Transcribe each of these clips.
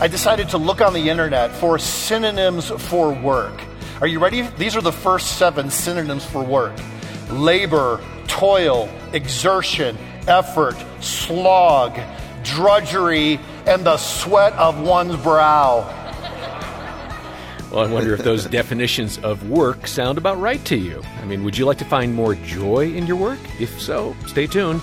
I decided to look on the internet for synonyms for work. Are you ready? These are the first seven synonyms for work labor, toil, exertion, effort, slog, drudgery, and the sweat of one's brow. Well, I wonder if those definitions of work sound about right to you. I mean, would you like to find more joy in your work? If so, stay tuned.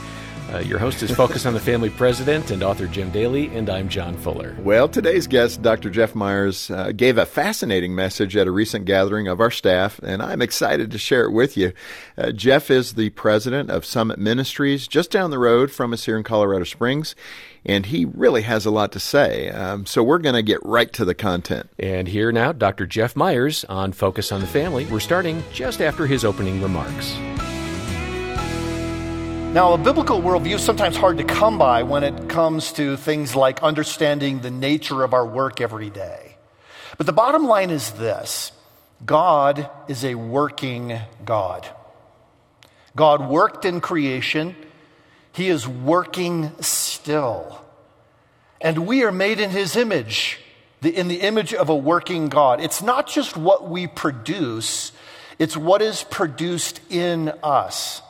Uh, your host is Focus on the Family president and author Jim Daly, and I'm John Fuller. Well, today's guest, Dr. Jeff Myers, uh, gave a fascinating message at a recent gathering of our staff, and I'm excited to share it with you. Uh, Jeff is the president of Summit Ministries, just down the road from us here in Colorado Springs and he really has a lot to say. Um, so we're going to get right to the content. And here now, Dr. Jeff Myers on Focus on the Family. We're starting just after his opening remarks. Now, a biblical worldview is sometimes hard to come by when it comes to things like understanding the nature of our work every day. But the bottom line is this God is a working God. God worked in creation, He is working still. And we are made in His image, in the image of a working God. It's not just what we produce, it's what is produced in us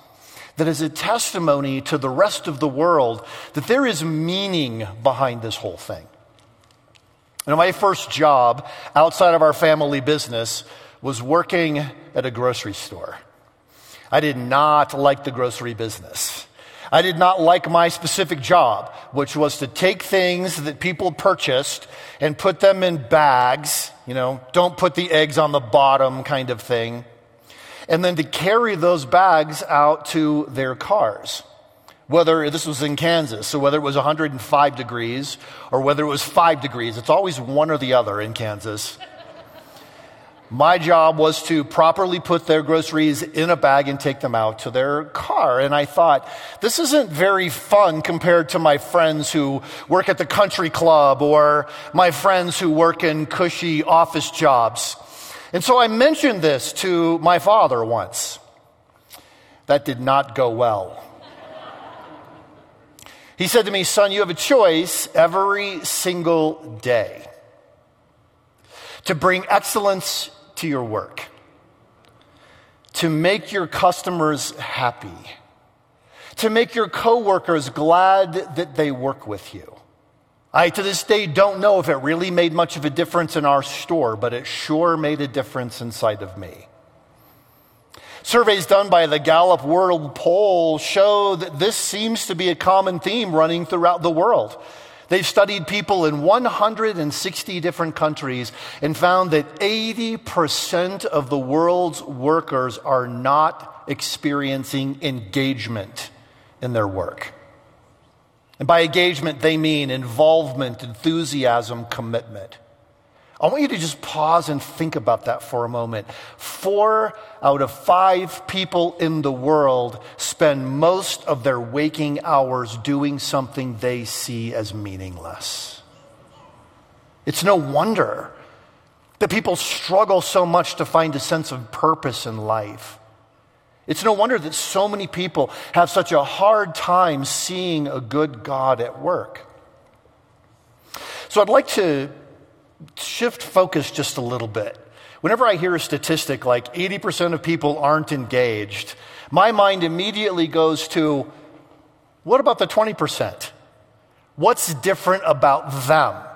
that is a testimony to the rest of the world that there is meaning behind this whole thing. You know, my first job outside of our family business was working at a grocery store. I did not like the grocery business. I did not like my specific job, which was to take things that people purchased and put them in bags, you know, don't put the eggs on the bottom kind of thing and then to carry those bags out to their cars. Whether this was in Kansas, so whether it was 105 degrees or whether it was 5 degrees, it's always one or the other in Kansas. My job was to properly put their groceries in a bag and take them out to their car. And I thought, this isn't very fun compared to my friends who work at the country club or my friends who work in cushy office jobs. And so I mentioned this to my father once. That did not go well. He said to me, Son, you have a choice every single day to bring excellence to your work, to make your customers happy, to make your coworkers glad that they work with you I, to this day, don't know if it really made much of a difference in our store, but it sure made a difference inside of me. Surveys done by the Gallup World Poll show that this seems to be a common theme running throughout the world. They've studied people in 160 different countries and found that 80% of the world's workers are not experiencing engagement in their work. And by engagement, they mean involvement, enthusiasm, commitment. I want you to just pause and think about that for a moment. Four out of five people in the world spend most of their waking hours doing something they see as meaningless. It's no wonder that people struggle so much to find a sense of purpose in life. It's no wonder that so many people have such a hard time seeing a good God at work. So I'd like to shift focus just a little bit. Whenever I hear a statistic like 80% of people aren't engaged, my mind immediately goes to what about the 20%? What's different about them?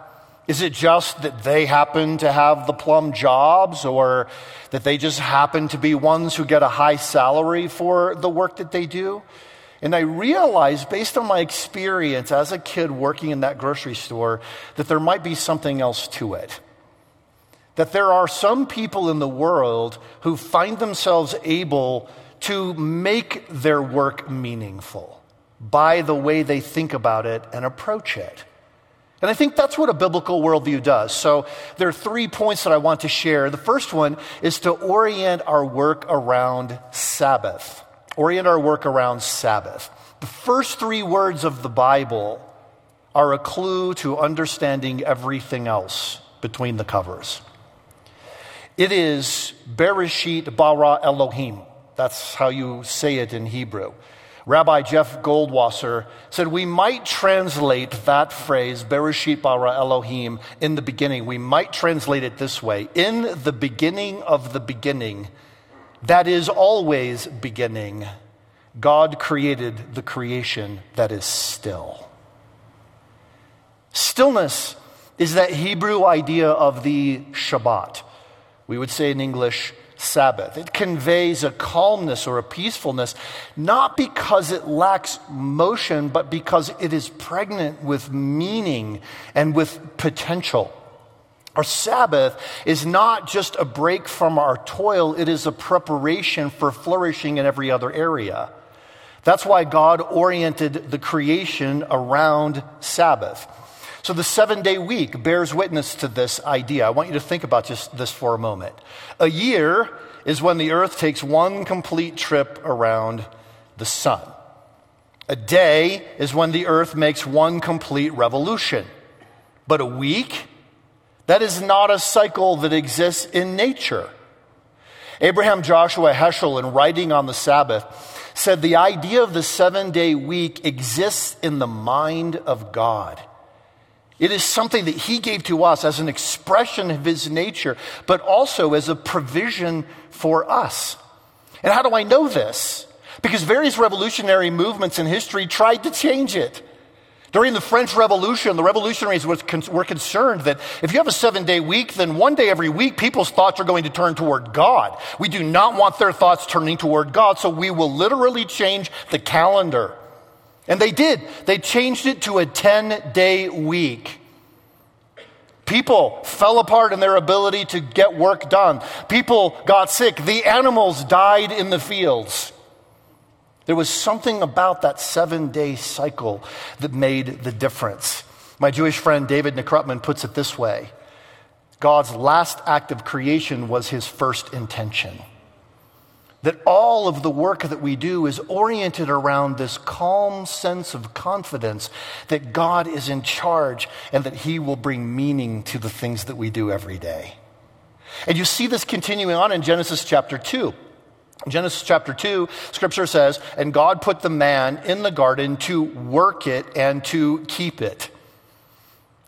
Is it just that they happen to have the plum jobs or that they just happen to be ones who get a high salary for the work that they do? And I realized, based on my experience as a kid working in that grocery store, that there might be something else to it. That there are some people in the world who find themselves able to make their work meaningful by the way they think about it and approach it. And I think that's what a biblical worldview does. So there are three points that I want to share. The first one is to orient our work around Sabbath. Orient our work around Sabbath. The first three words of the Bible are a clue to understanding everything else between the covers. It is Bereshit bara Elohim. That's how you say it in Hebrew. Rabbi Jeff Goldwasser said we might translate that phrase, Bereshit bara Elohim, in the beginning. We might translate it this way In the beginning of the beginning, that is always beginning, God created the creation that is still. Stillness is that Hebrew idea of the Shabbat. We would say in English, Sabbath. It conveys a calmness or a peacefulness, not because it lacks motion, but because it is pregnant with meaning and with potential. Our Sabbath is not just a break from our toil, it is a preparation for flourishing in every other area. That's why God oriented the creation around Sabbath. So the seven day week bears witness to this idea. I want you to think about just this for a moment. A year is when the earth takes one complete trip around the sun. A day is when the earth makes one complete revolution. But a week, that is not a cycle that exists in nature. Abraham Joshua Heschel, in writing on the Sabbath, said the idea of the seven day week exists in the mind of God. It is something that he gave to us as an expression of his nature, but also as a provision for us. And how do I know this? Because various revolutionary movements in history tried to change it. During the French Revolution, the revolutionaries were concerned that if you have a seven day week, then one day every week people's thoughts are going to turn toward God. We do not want their thoughts turning toward God, so we will literally change the calendar. And they did. They changed it to a 10 day week. People fell apart in their ability to get work done. People got sick. The animals died in the fields. There was something about that seven day cycle that made the difference. My Jewish friend David Nekrutman puts it this way God's last act of creation was his first intention that all of the work that we do is oriented around this calm sense of confidence that God is in charge and that He will bring meaning to the things that we do every day. And you see this continuing on in Genesis chapter 2. In Genesis chapter 2, scripture says, And God put the man in the garden to work it and to keep it.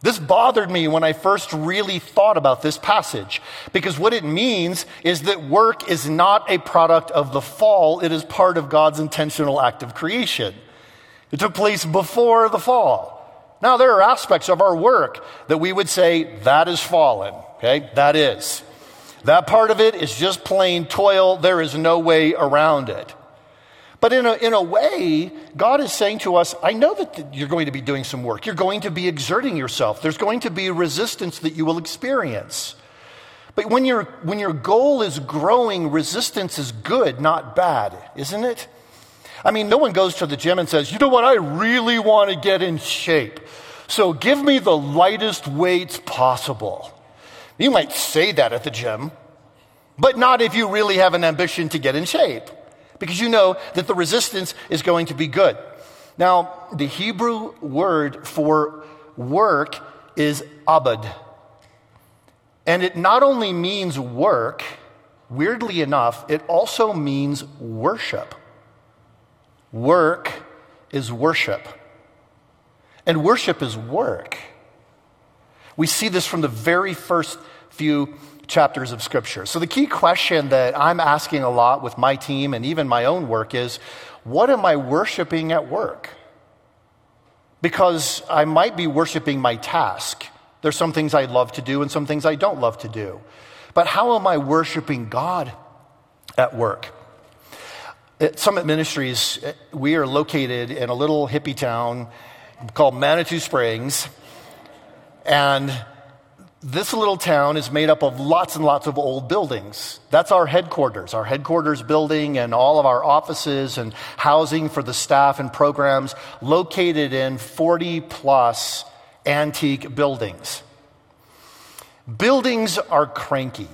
This bothered me when I first really thought about this passage because what it means is that work is not a product of the fall, it is part of God's intentional act of creation. It took place before the fall. Now, there are aspects of our work that we would say that is fallen, okay? That is. That part of it is just plain toil, there is no way around it. But in a, in a way, God is saying to us, I know that you're going to be doing some work. You're going to be exerting yourself. There's going to be resistance that you will experience. But when, you when your goal is growing, resistance is good, not bad, isn't it? I mean, no one goes to the gym and says, you know what, I really want to get in shape. So give me the lightest weights possible. You might say that at the gym, but not if you really have an ambition to get in shape because you know that the resistance is going to be good. Now, the Hebrew word for work is abad. And it not only means work, weirdly enough, it also means worship. Work is worship. And worship is work. We see this from the very first few chapters of Scripture. So, the key question that I'm asking a lot with my team and even my own work is what am I worshiping at work? Because I might be worshiping my task. There's some things I love to do and some things I don't love to do. But how am I worshiping God at work? At Summit Ministries, we are located in a little hippie town called Manitou Springs. And this little town is made up of lots and lots of old buildings. That's our headquarters, our headquarters building, and all of our offices and housing for the staff and programs located in 40 plus antique buildings. Buildings are cranky.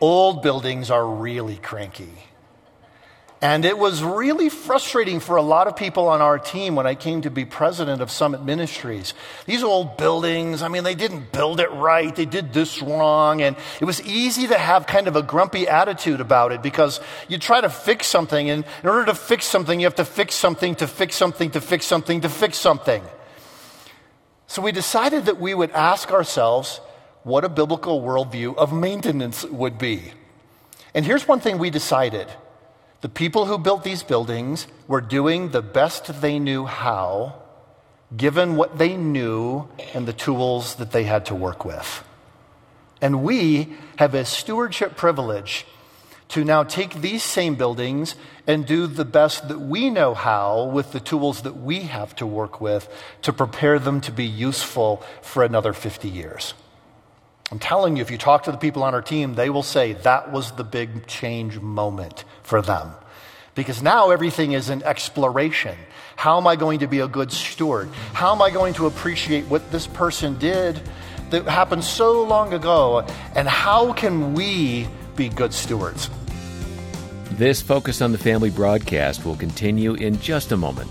Old buildings are really cranky. And it was really frustrating for a lot of people on our team when I came to be president of Summit Ministries. These old buildings, I mean, they didn't build it right. They did this wrong. And it was easy to have kind of a grumpy attitude about it because you try to fix something. And in order to fix something, you have to fix something to fix something to fix something to fix something. So we decided that we would ask ourselves what a biblical worldview of maintenance would be. And here's one thing we decided the people who built these buildings were doing the best they knew how, given what they knew and the tools that they had to work with. And we have a stewardship privilege to now take these same buildings and do the best that we know how with the tools that we have to work with to prepare them to be useful for another 50 years. I'm telling you, if you talk to the people on our team, they will say that was the big change moment for them. Because now everything is an exploration. How am I going to be a good steward? How am I going to appreciate what this person did that happened so long ago? And how can we be good stewards? This Focus on the Family broadcast will continue in just a moment.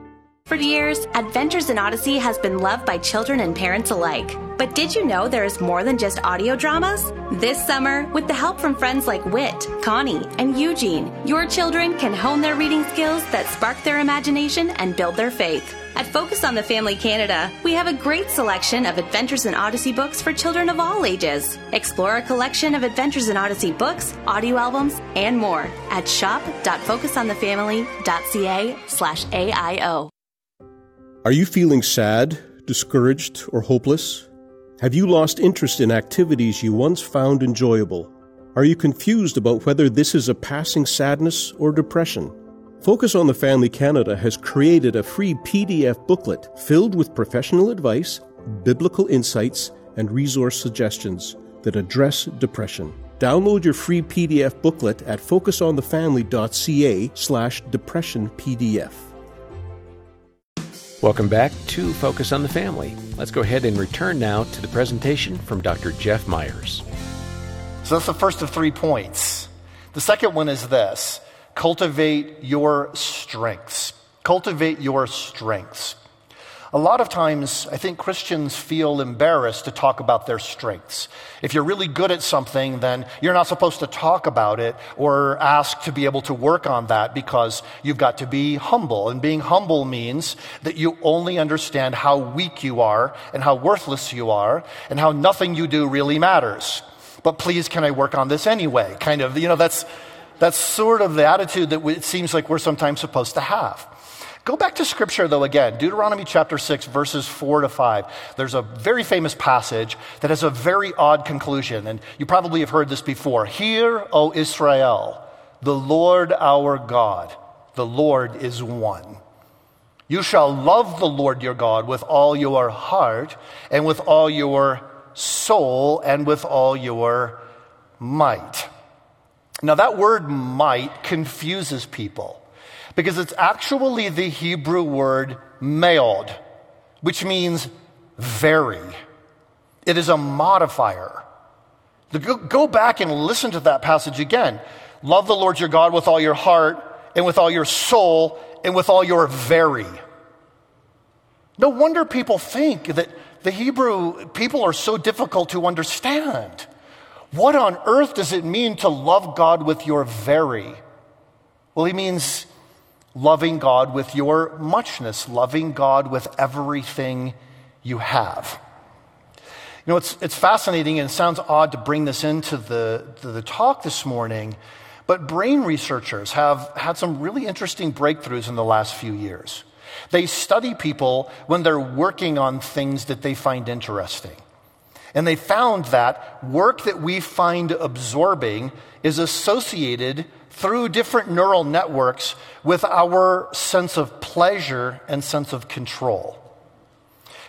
For years, Adventures in Odyssey has been loved by children and parents alike. But did you know there is more than just audio dramas? This summer, with the help from friends like Whit, Connie, and Eugene, your children can hone their reading skills that spark their imagination and build their faith. At Focus on the Family Canada, we have a great selection of Adventures in Odyssey books for children of all ages. Explore a collection of Adventures in Odyssey books, audio albums, and more at shop.focusonthefamily.ca slash AIO. Are you feeling sad, discouraged, or hopeless? Have you lost interest in activities you once found enjoyable? Are you confused about whether this is a passing sadness or depression? Focus on the Family Canada has created a free PDF booklet filled with professional advice, biblical insights, and resource suggestions that address depression. Download your free PDF booklet at focusonthefamily.ca slash depression PDF. Welcome back to Focus on the Family. Let's go ahead and return now to the presentation from Dr. Jeff Myers. So that's the first of three points. The second one is this cultivate your strengths. Cultivate your strengths. A lot of times, I think Christians feel embarrassed to talk about their strengths. If you're really good at something, then you're not supposed to talk about it or ask to be able to work on that because you've got to be humble. And being humble means that you only understand how weak you are and how worthless you are and how nothing you do really matters. But please, can I work on this anyway? Kind of, you know, that's, that's sort of the attitude that it seems like we're sometimes supposed to have. Go back to scripture though again, Deuteronomy chapter 6, verses 4 to 5. There's a very famous passage that has a very odd conclusion, and you probably have heard this before. Hear, O Israel, the Lord our God, the Lord is one. You shall love the Lord your God with all your heart, and with all your soul, and with all your might. Now, that word might confuses people because it's actually the Hebrew word meod, which means very. It is a modifier. Go back and listen to that passage again. Love the Lord your God with all your heart and with all your soul and with all your very. No wonder people think that the Hebrew people are so difficult to understand. What on earth does it mean to love God with your very? Well, he means loving God with your muchness, loving God with everything you have. You know, it's, it's fascinating and it sounds odd to bring this into the, the, the talk this morning, but brain researchers have had some really interesting breakthroughs in the last few years. They study people when they're working on things that they find interesting. And they found that work that we find absorbing is associated through different neural networks with our sense of pleasure and sense of control.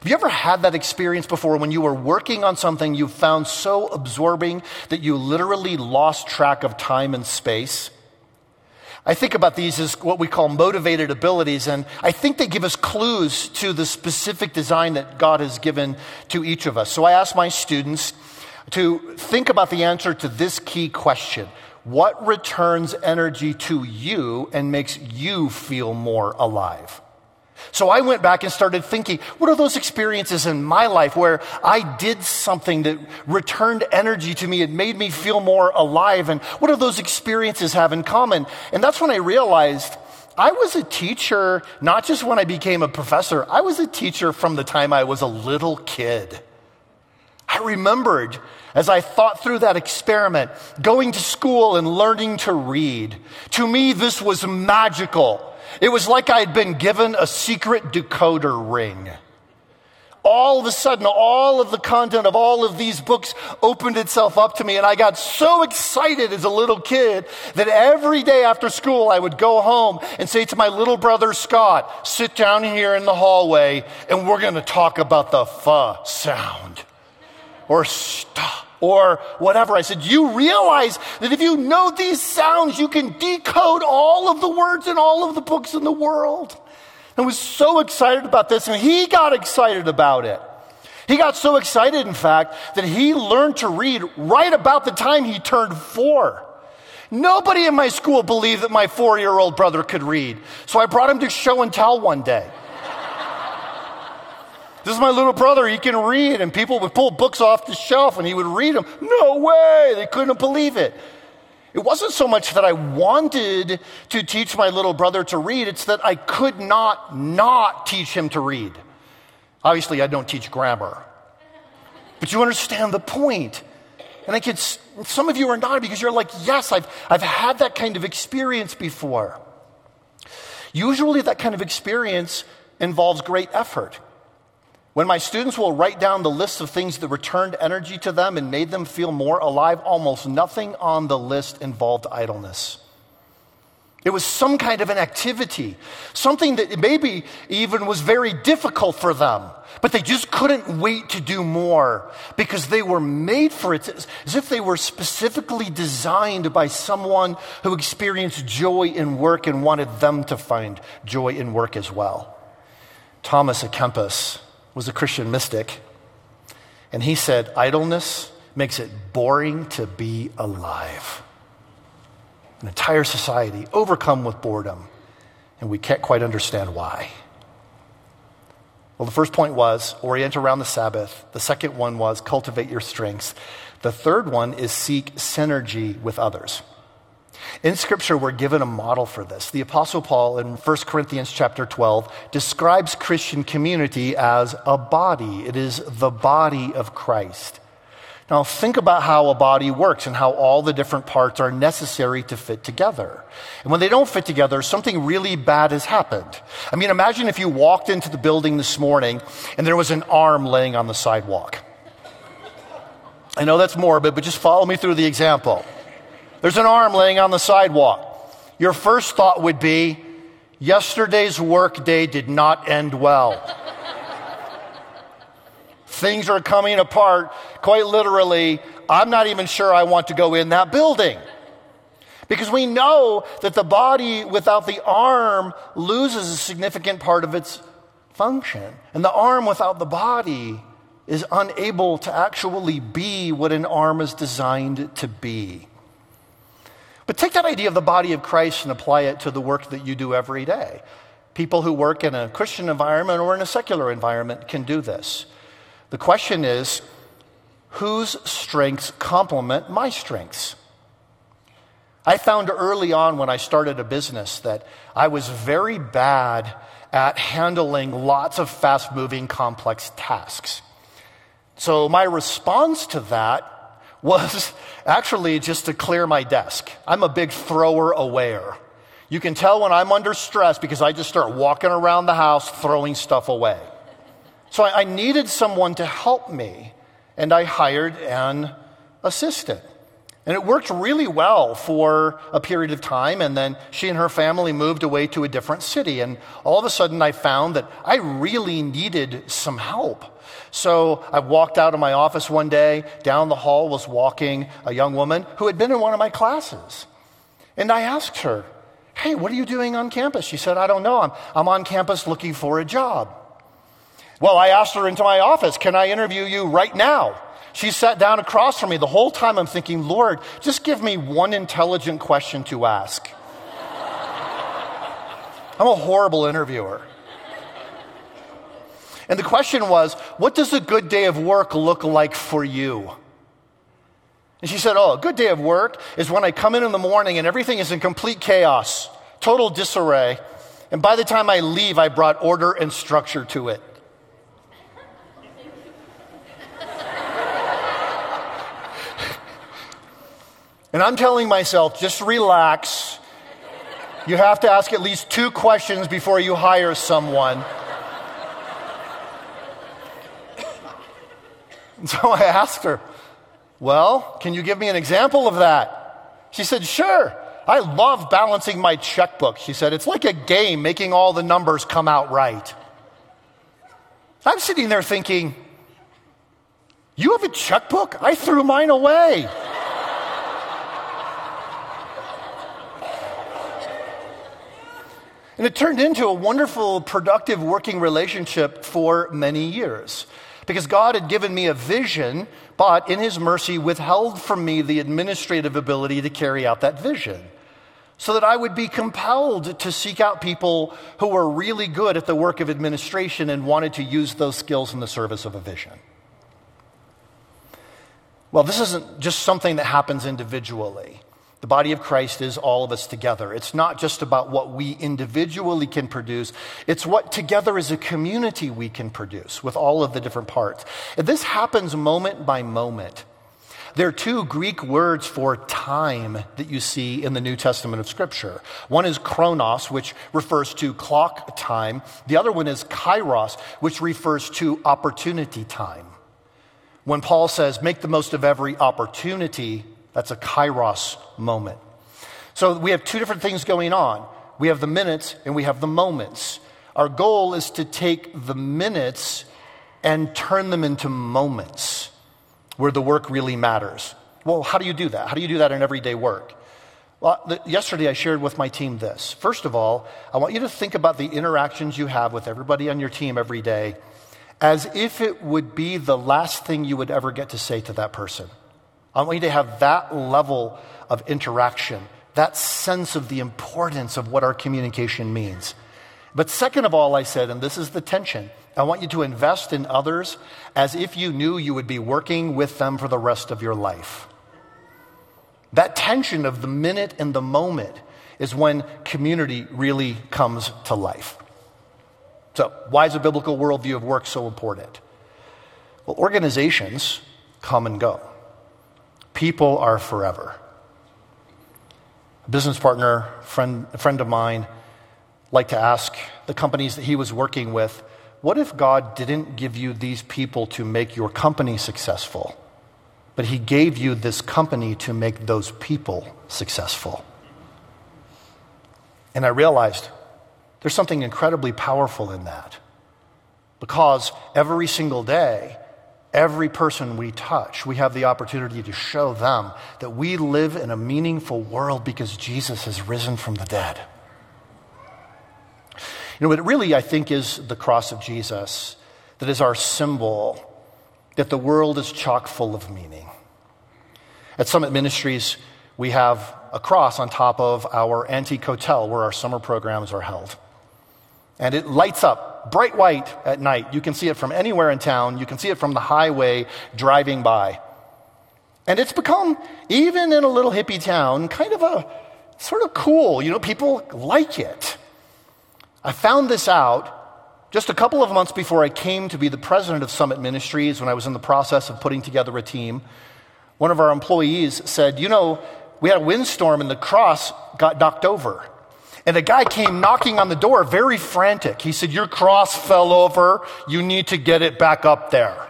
Have you ever had that experience before when you were working on something you found so absorbing that you literally lost track of time and space? I think about these as what we call motivated abilities, and I think they give us clues to the specific design that God has given to each of us. So I ask my students to think about the answer to this key question What returns energy to you and makes you feel more alive? So I went back and started thinking, what are those experiences in my life where I did something that returned energy to me? It made me feel more alive. And what do those experiences have in common? And that's when I realized I was a teacher, not just when I became a professor, I was a teacher from the time I was a little kid. I remembered as I thought through that experiment, going to school and learning to read. To me, this was magical. It was like I'd been given a secret decoder ring. All of a sudden, all of the content of all of these books opened itself up to me, and I got so excited as a little kid that every day after school I would go home and say to my little brother Scott, sit down here in the hallway and we're going to talk about the fuh sound or stop or whatever. I said, you realize that if you know these sounds, you can decode all of the words in all of the books in the world. I was so excited about this, and he got excited about it. He got so excited, in fact, that he learned to read right about the time he turned four. Nobody in my school believed that my four year old brother could read. So I brought him to show and tell one day. This is my little brother. He can read. And people would pull books off the shelf and he would read them. No way. They couldn't believe it. It wasn't so much that I wanted to teach my little brother to read, it's that I could not not teach him to read. Obviously, I don't teach grammar. But you understand the point. And I could, some of you are not because you're like, yes, I've, I've had that kind of experience before. Usually, that kind of experience involves great effort. When my students will write down the list of things that returned energy to them and made them feel more alive, almost nothing on the list involved idleness. It was some kind of an activity, something that maybe even was very difficult for them, but they just couldn't wait to do more because they were made for it, as if they were specifically designed by someone who experienced joy in work and wanted them to find joy in work as well. Thomas à Kempis was a Christian mystic, and he said, Idleness makes it boring to be alive. An entire society overcome with boredom, and we can't quite understand why. Well, the first point was orient around the Sabbath. The second one was cultivate your strengths. The third one is seek synergy with others. In scripture, we're given a model for this. The apostle Paul in 1 Corinthians chapter 12 describes Christian community as a body. It is the body of Christ. Now think about how a body works and how all the different parts are necessary to fit together. And when they don't fit together, something really bad has happened. I mean, imagine if you walked into the building this morning and there was an arm laying on the sidewalk. I know that's morbid, but just follow me through the example. There's an arm laying on the sidewalk. Your first thought would be, yesterday's work day did not end well. Things are coming apart quite literally. I'm not even sure I want to go in that building. Because we know that the body without the arm loses a significant part of its function. And the arm without the body is unable to actually be what an arm is designed to be. But take that idea of the body of Christ and apply it to the work that you do every day. People who work in a Christian environment or in a secular environment can do this. The question is whose strengths complement my strengths? I found early on when I started a business that I was very bad at handling lots of fast moving, complex tasks. So my response to that was actually just to clear my desk. I'm a big thrower aware. You can tell when I'm under stress because I just start walking around the house throwing stuff away. So I, I needed someone to help me, and I hired an assistant. And it worked really well for a period of time. And then she and her family moved away to a different city. And all of a sudden, I found that I really needed some help. So I walked out of my office one day. Down the hall was walking a young woman who had been in one of my classes. And I asked her, Hey, what are you doing on campus? She said, I don't know. I'm, I'm on campus looking for a job. Well, I asked her into my office, Can I interview you right now? She sat down across from me. The whole time I'm thinking, Lord, just give me one intelligent question to ask. I'm a horrible interviewer. And the question was, What does a good day of work look like for you? And she said, Oh, a good day of work is when I come in in the morning and everything is in complete chaos, total disarray. And by the time I leave, I brought order and structure to it. And I'm telling myself, just relax. You have to ask at least two questions before you hire someone. And so I asked her, Well, can you give me an example of that? She said, Sure. I love balancing my checkbook. She said, It's like a game making all the numbers come out right. I'm sitting there thinking, You have a checkbook? I threw mine away. And it turned into a wonderful, productive working relationship for many years. Because God had given me a vision, but in His mercy withheld from me the administrative ability to carry out that vision. So that I would be compelled to seek out people who were really good at the work of administration and wanted to use those skills in the service of a vision. Well, this isn't just something that happens individually. The body of Christ is all of us together. It's not just about what we individually can produce, it's what together as a community we can produce with all of the different parts. And this happens moment by moment. There are two Greek words for time that you see in the New Testament of Scripture. One is chronos, which refers to clock time. The other one is kairos, which refers to opportunity time. When Paul says, make the most of every opportunity, that's a kairos moment. So we have two different things going on. We have the minutes and we have the moments. Our goal is to take the minutes and turn them into moments where the work really matters. Well, how do you do that? How do you do that in everyday work? Well, yesterday I shared with my team this. First of all, I want you to think about the interactions you have with everybody on your team every day as if it would be the last thing you would ever get to say to that person. I want you to have that level of interaction, that sense of the importance of what our communication means. But second of all, I said, and this is the tension, I want you to invest in others as if you knew you would be working with them for the rest of your life. That tension of the minute and the moment is when community really comes to life. So, why is a biblical worldview of work so important? Well, organizations come and go. People are forever. A business partner, friend, a friend of mine, liked to ask the companies that he was working with, what if God didn't give you these people to make your company successful, but he gave you this company to make those people successful? And I realized there's something incredibly powerful in that. Because every single day, Every person we touch, we have the opportunity to show them that we live in a meaningful world because Jesus has risen from the dead. You know, it really, I think, is the cross of Jesus that is our symbol that the world is chock full of meaning. At Summit Ministries, we have a cross on top of our antique hotel where our summer programs are held. And it lights up bright white at night. You can see it from anywhere in town. You can see it from the highway driving by. And it's become, even in a little hippie town, kind of a sort of cool. You know, people like it. I found this out just a couple of months before I came to be the president of Summit Ministries when I was in the process of putting together a team. One of our employees said, You know, we had a windstorm and the cross got knocked over. And a guy came knocking on the door, very frantic. He said, Your cross fell over. You need to get it back up there.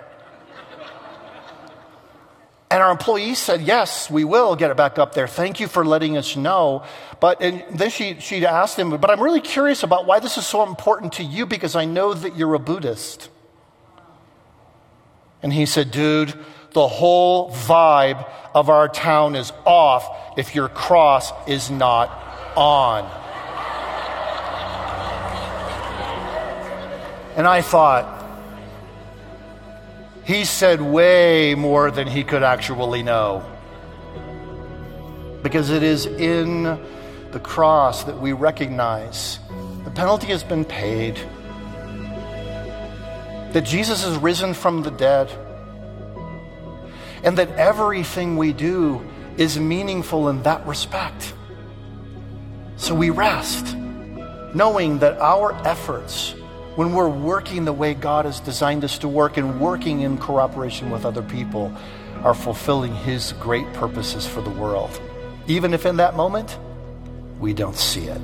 And our employee said, Yes, we will get it back up there. Thank you for letting us know. But then she, she asked him, But I'm really curious about why this is so important to you because I know that you're a Buddhist. And he said, Dude, the whole vibe of our town is off if your cross is not on. And I thought, he said way more than he could actually know. Because it is in the cross that we recognize the penalty has been paid, that Jesus has risen from the dead, and that everything we do is meaningful in that respect. So we rest, knowing that our efforts when we're working the way God has designed us to work and working in cooperation with other people, are fulfilling His great purposes for the world. Even if in that moment, we don't see it.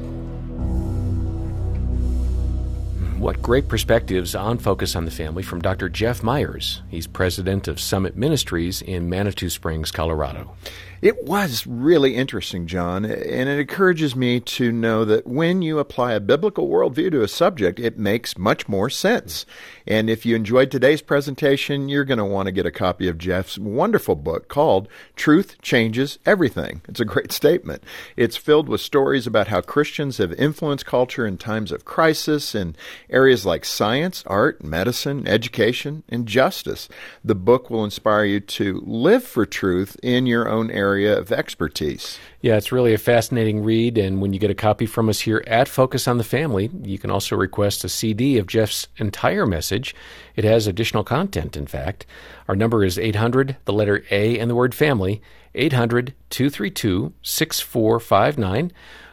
What great perspectives on Focus on the Family from Dr. Jeff Myers. He's president of Summit Ministries in Manitou Springs, Colorado. It was really interesting, John, and it encourages me to know that when you apply a biblical worldview to a subject, it makes much more sense. And if you enjoyed today's presentation, you're going to want to get a copy of Jeff's wonderful book called Truth Changes Everything. It's a great statement. It's filled with stories about how Christians have influenced culture in times of crisis in areas like science, art, medicine, education, and justice. The book will inspire you to live for truth in your own area area of expertise. Yeah, it's really a fascinating read. And when you get a copy from us here at Focus on the Family, you can also request a CD of Jeff's entire message. It has additional content, in fact. Our number is 800, the letter A, and the word family, 800 232 6459.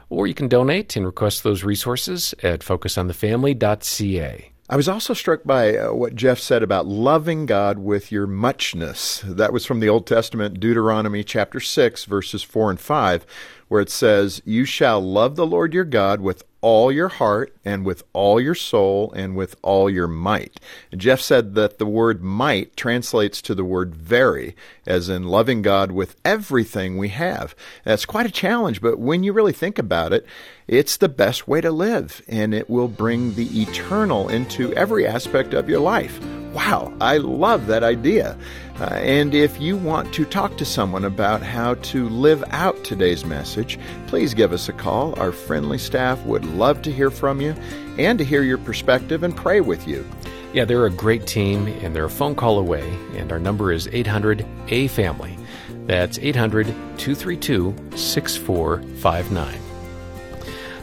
Or you can donate and request those resources at focusonthefamily.ca. I was also struck by uh, what Jeff said about loving God with your muchness. That was from the Old Testament, Deuteronomy chapter 6, verses 4 and 5, where it says, You shall love the Lord your God with all your heart and with all your soul and with all your might. And Jeff said that the word might translates to the word very, as in loving God with everything we have. That's quite a challenge, but when you really think about it, it's the best way to live, and it will bring the eternal into every aspect of your life. Wow, I love that idea. Uh, and if you want to talk to someone about how to live out today's message, please give us a call. Our friendly staff would love to hear from you and to hear your perspective and pray with you. Yeah, they're a great team and they're a phone call away, and our number is 800 A Family. That's 800 232 6459.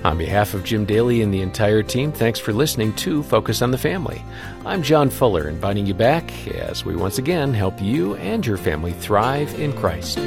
On behalf of Jim Daly and the entire team, thanks for listening to Focus on the Family. I'm John Fuller, inviting you back as we once again help you and your family thrive in Christ.